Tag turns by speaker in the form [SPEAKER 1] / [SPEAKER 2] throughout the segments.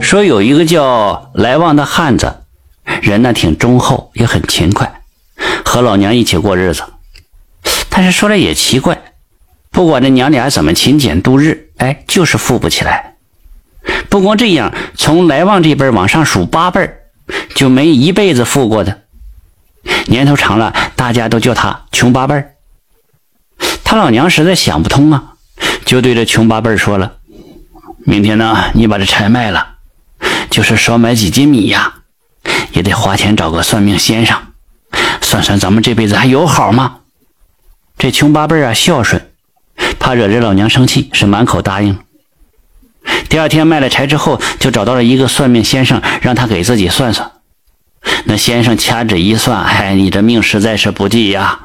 [SPEAKER 1] 说有一个叫来旺的汉子，人呢挺忠厚，也很勤快，和老娘一起过日子。但是说来也奇怪，不管这娘俩怎么勤俭度日，哎，就是富不起来。不光这样，从来旺这辈往上数八辈就没一辈子富过的。年头长了，大家都叫他穷八辈他老娘实在想不通啊，就对着穷八辈说了：“明天呢，你把这柴卖了。”就是少买几斤米呀，也得花钱找个算命先生，算算咱们这辈子还有好吗？这穷八辈啊，孝顺，怕惹着老娘生气，是满口答应。第二天卖了柴之后，就找到了一个算命先生，让他给自己算算。那先生掐指一算，哎，你这命实在是不济呀！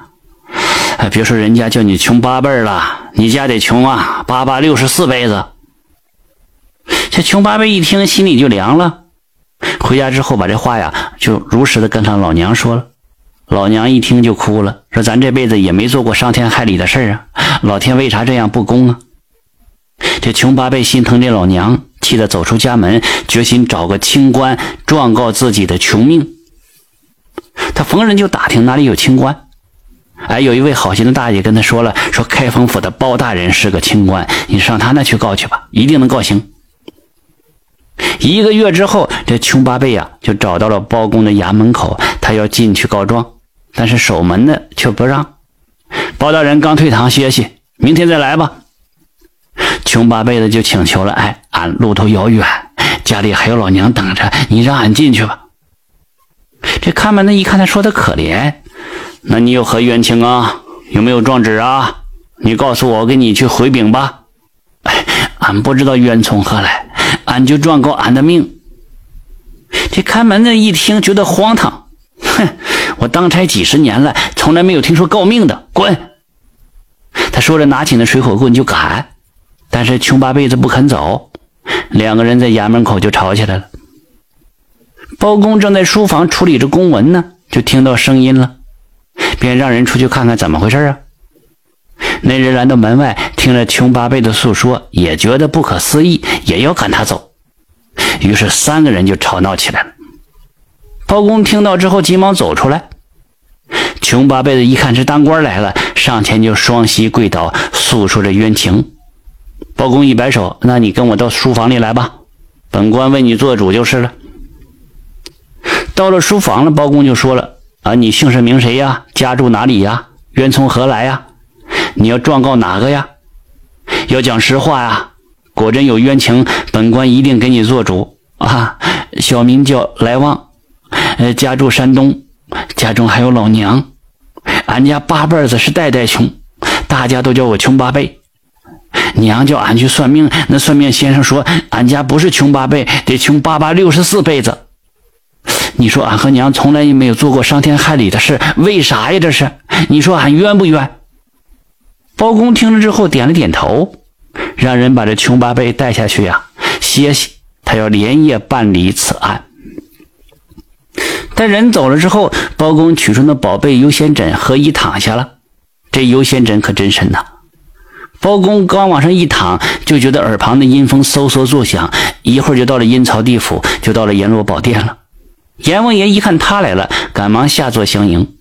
[SPEAKER 1] 哎，别说人家叫你穷八辈了，你家得穷啊，八八六十四辈子。这穷八辈一听，心里就凉了。回家之后，把这话呀，就如实的跟他老娘说了。老娘一听就哭了，说：“咱这辈子也没做过伤天害理的事啊，老天为啥这样不公啊？”这穷八辈心疼这老娘，气得走出家门，决心找个清官状告自己的穷命。他逢人就打听哪里有清官。哎，有一位好心的大爷跟他说了，说开封府的包大人是个清官，你上他那去告去吧，一定能告行。一个月之后，这穷八辈呀就找到了包公的衙门口，他要进去告状，但是守门的却不让。包大人刚退堂歇息，明天再来吧。穷八辈子就请求了：“哎，俺路途遥远，家里还有老娘等着，你让俺进去吧。”这看门的一看他说的可怜，那你有何冤情啊？有没有状纸啊？你告诉我，我给你去回禀吧。哎，俺不知道冤从何来。俺就状告俺的命。这看门的一听，觉得荒唐，哼！我当差几十年了，从来没有听说告命的，滚！他说着，拿起那水火棍就赶，但是穷八辈子不肯走，两个人在衙门口就吵起来了。包公正在书房处理着公文呢，就听到声音了，便让人出去看看怎么回事啊。那人来到门外，听了穷八辈的诉说，也觉得不可思议，也要赶他走。于是三个人就吵闹起来了。包公听到之后，急忙走出来。穷八辈子一看是当官来了，上前就双膝跪倒，诉说着冤情。包公一摆手：“那你跟我到书房里来吧，本官为你做主就是了。”到了书房了，包公就说了：“啊，你姓甚名谁呀？家住哪里呀？冤从何来呀？”你要状告哪个呀？要讲实话呀！果真有冤情，本官一定给你做主啊！小名叫来旺，呃，家住山东，家中还有老娘。俺家八辈子是代代穷，大家都叫我穷八辈。娘叫俺去算命，那算命先生说俺家不是穷八辈，得穷八八六十四辈子。你说俺和娘从来也没有做过伤天害理的事，为啥呀？这是你说俺冤不冤？包公听了之后点了点头，让人把这穷八辈带下去呀歇息，他要连夜办理此案。待人走了之后，包公取出那宝贝优先枕，合衣躺下了。这优先枕可真深呐！包公刚往上一躺，就觉得耳旁的阴风嗖嗖作响，一会儿就到了阴曹地府，就到了阎罗宝殿了。阎王爷一看他来了，赶忙下座相迎。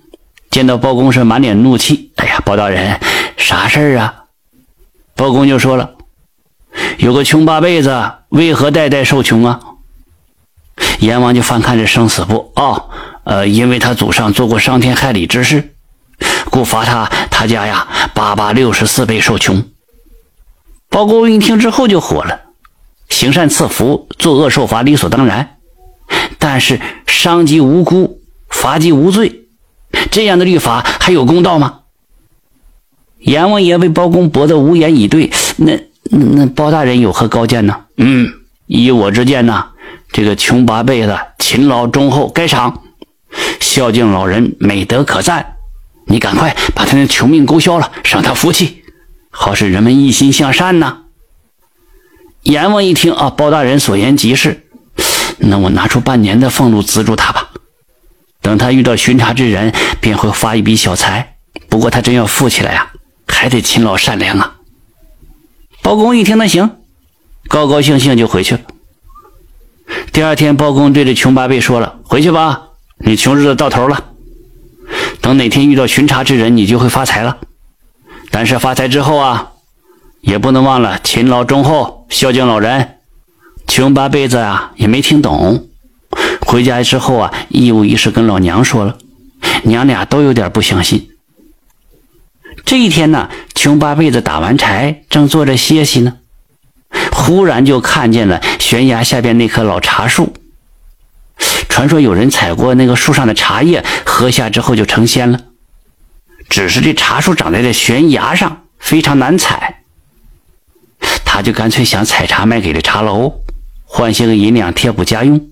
[SPEAKER 1] 见到包公是满脸怒气，哎呀，包大人。啥事儿啊？包公就说了：“有个穷八辈子，为何代代受穷啊？”阎王就翻看这生死簿，哦，呃，因为他祖上做过伤天害理之事，故罚他他家呀八八六十四辈受穷。包公一听之后就火了：“行善赐福，作恶受罚，理所当然。但是伤及无辜，罚及无罪，这样的律法还有公道吗？”阎王爷被包公驳得无言以对，那那包大人有何高见呢？嗯，依我之见呢，这个穷八辈子勤劳忠厚，该赏；孝敬老人，美德可赞。你赶快把他那穷命勾销了，赏他福气，好使人们一心向善呢。阎王一听啊，包大人所言极是，那我拿出半年的俸禄资助他吧。等他遇到巡查之人，便会发一笔小财。不过他真要富起来呀。还得勤劳善良啊！包公一听，那行，高高兴兴就回去了。第二天，包公对着穷八辈说了：“回去吧，你穷日子到头了。等哪天遇到巡查之人，你就会发财了。但是发财之后啊，也不能忘了勤劳忠厚、孝敬老人。”穷八辈子啊，也没听懂。回家之后啊，一五一十跟老娘说了，娘俩都有点不相信。这一天呢，穷八辈子打完柴，正坐着歇息呢，忽然就看见了悬崖下边那棵老茶树。传说有人采过那个树上的茶叶，喝下之后就成仙了。只是这茶树长在这悬崖上，非常难采。他就干脆想采茶卖给这茶楼，换些个银两贴补家用。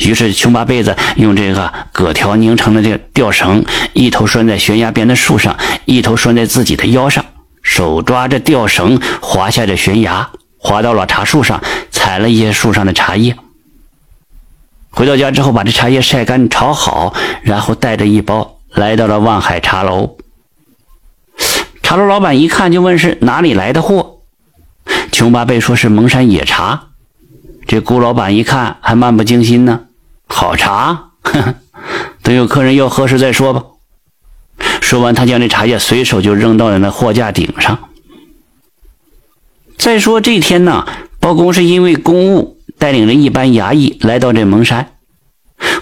[SPEAKER 1] 于是，穷八辈子用这个葛条拧成了这个吊绳，一头拴在悬崖边的树上，一头拴在自己的腰上，手抓着吊绳滑下这悬崖，滑到了茶树上，采了一些树上的茶叶。回到家之后，把这茶叶晒干炒好，然后带着一包来到了望海茶楼。茶楼老板一看就问是哪里来的货，穷八辈说是蒙山野茶。这顾老板一看还漫不经心呢，好茶，等有客人要喝时再说吧。说完，他将这茶叶随手就扔到了那货架顶上。再说这天呢，包公是因为公务，带领着一班衙役来到这蒙山。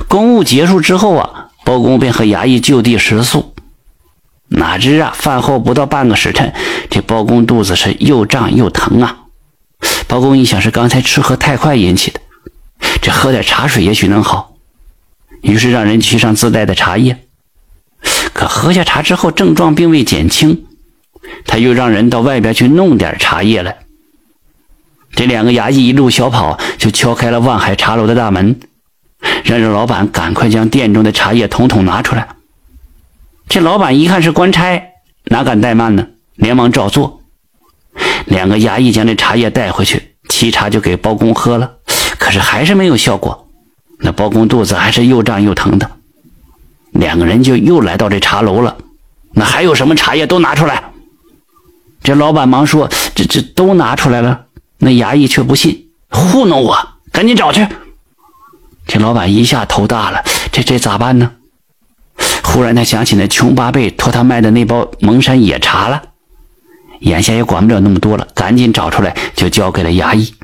[SPEAKER 1] 公务结束之后啊，包公便和衙役就地食宿。哪知啊，饭后不到半个时辰，这包公肚子是又胀又疼啊。包公一想是刚才吃喝太快引起的，这喝点茶水也许能好，于是让人取上自带的茶叶。可喝下茶之后，症状并未减轻，他又让人到外边去弄点茶叶来。这两个衙役一路小跑，就敲开了望海茶楼的大门，让这老板赶快将店中的茶叶统统拿出来。这老板一看是官差，哪敢怠慢呢？连忙照做。两个衙役将这茶叶带回去，沏茶就给包公喝了，可是还是没有效果。那包公肚子还是又胀又疼的。两个人就又来到这茶楼了。那还有什么茶叶都拿出来。这老板忙说：“这这都拿出来了。”那衙役却不信，糊弄我，赶紧找去。这老板一下头大了，这这咋办呢？忽然他想起那穷八辈托他卖的那包蒙山野茶了。眼下也管不了那么多了，赶紧找出来就交给了衙役。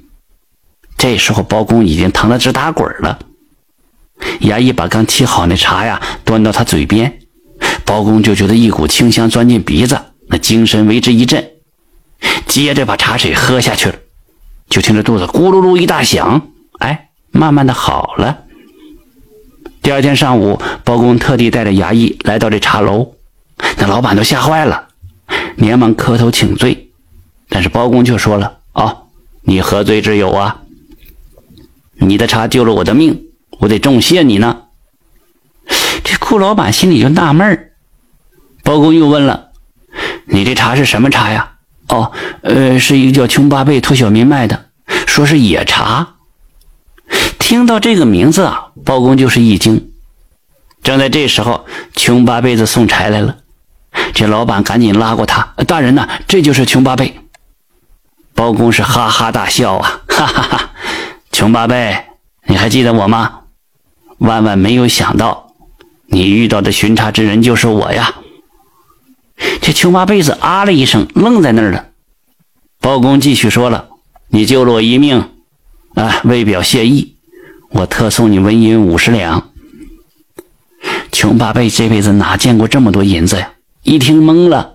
[SPEAKER 1] 这时候包公已经疼得直打滚了。衙役把刚沏好那茶呀端到他嘴边，包公就觉得一股清香钻进鼻子，那精神为之一振，接着把茶水喝下去了。就听着肚子咕噜噜一大响，哎，慢慢的好了。第二天上午，包公特地带着衙役来到这茶楼，那老板都吓坏了。连忙磕头请罪，但是包公却说了：“啊，你何罪之有啊？你的茶救了我的命，我得重谢你呢。”这顾老板心里就纳闷儿。包公又问了：“你这茶是什么茶呀？”“哦，呃，是一个叫穷八辈托小民卖的，说是野茶。”听到这个名字啊，包公就是一惊。正在这时候，穷八辈子送柴来了。这老板赶紧拉过他，大人呐，这就是穷八辈。包公是哈哈大笑啊，哈哈哈！穷八辈，你还记得我吗？万万没有想到，你遇到的巡查之人就是我呀！这穷八辈子啊了一声，愣在那儿了。包公继续说了：“你救了我一命，啊，为表谢意，我特送你纹银五十两。”穷八辈这辈子哪见过这么多银子呀？一听懵了，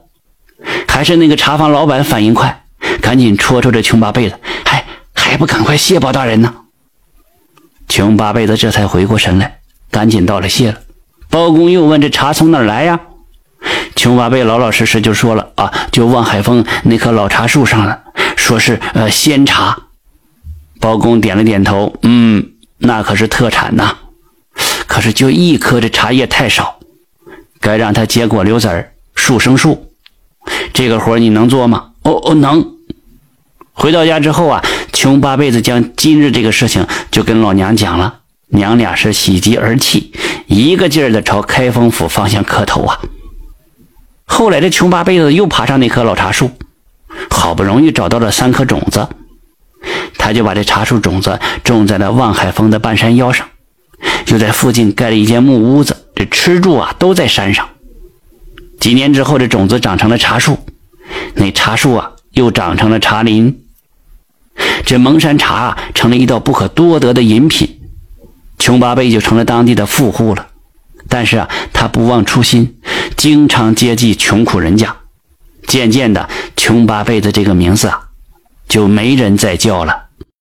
[SPEAKER 1] 还是那个茶坊老板反应快，赶紧戳戳这穷八辈子，还还不赶快谢包大人呢？穷八辈子这才回过神来，赶紧道了谢了。包公又问：“这茶从哪儿来呀？”穷八辈老老实实就说了：“啊，就望海峰那棵老茶树上了，说是呃仙茶。”包公点了点头，嗯，那可是特产呐。可是就一棵这茶叶太少，该让他结果留籽儿。树生树，这个活你能做吗？哦哦，能。回到家之后啊，穷八辈子将今日这个事情就跟老娘讲了，娘俩是喜极而泣，一个劲儿的朝开封府方向磕头啊。后来这穷八辈子又爬上那棵老茶树，好不容易找到了三颗种子，他就把这茶树种子种在了望海峰的半山腰上，又在附近盖了一间木屋子，这吃住啊都在山上。几年之后，这种子长成了茶树，那茶树啊又长成了茶林。这蒙山茶啊成了一道不可多得的饮品，穷八辈就成了当地的富户了。但是啊，他不忘初心，经常接济穷苦人家。渐渐的，穷八辈的这个名字啊，就没人再叫了。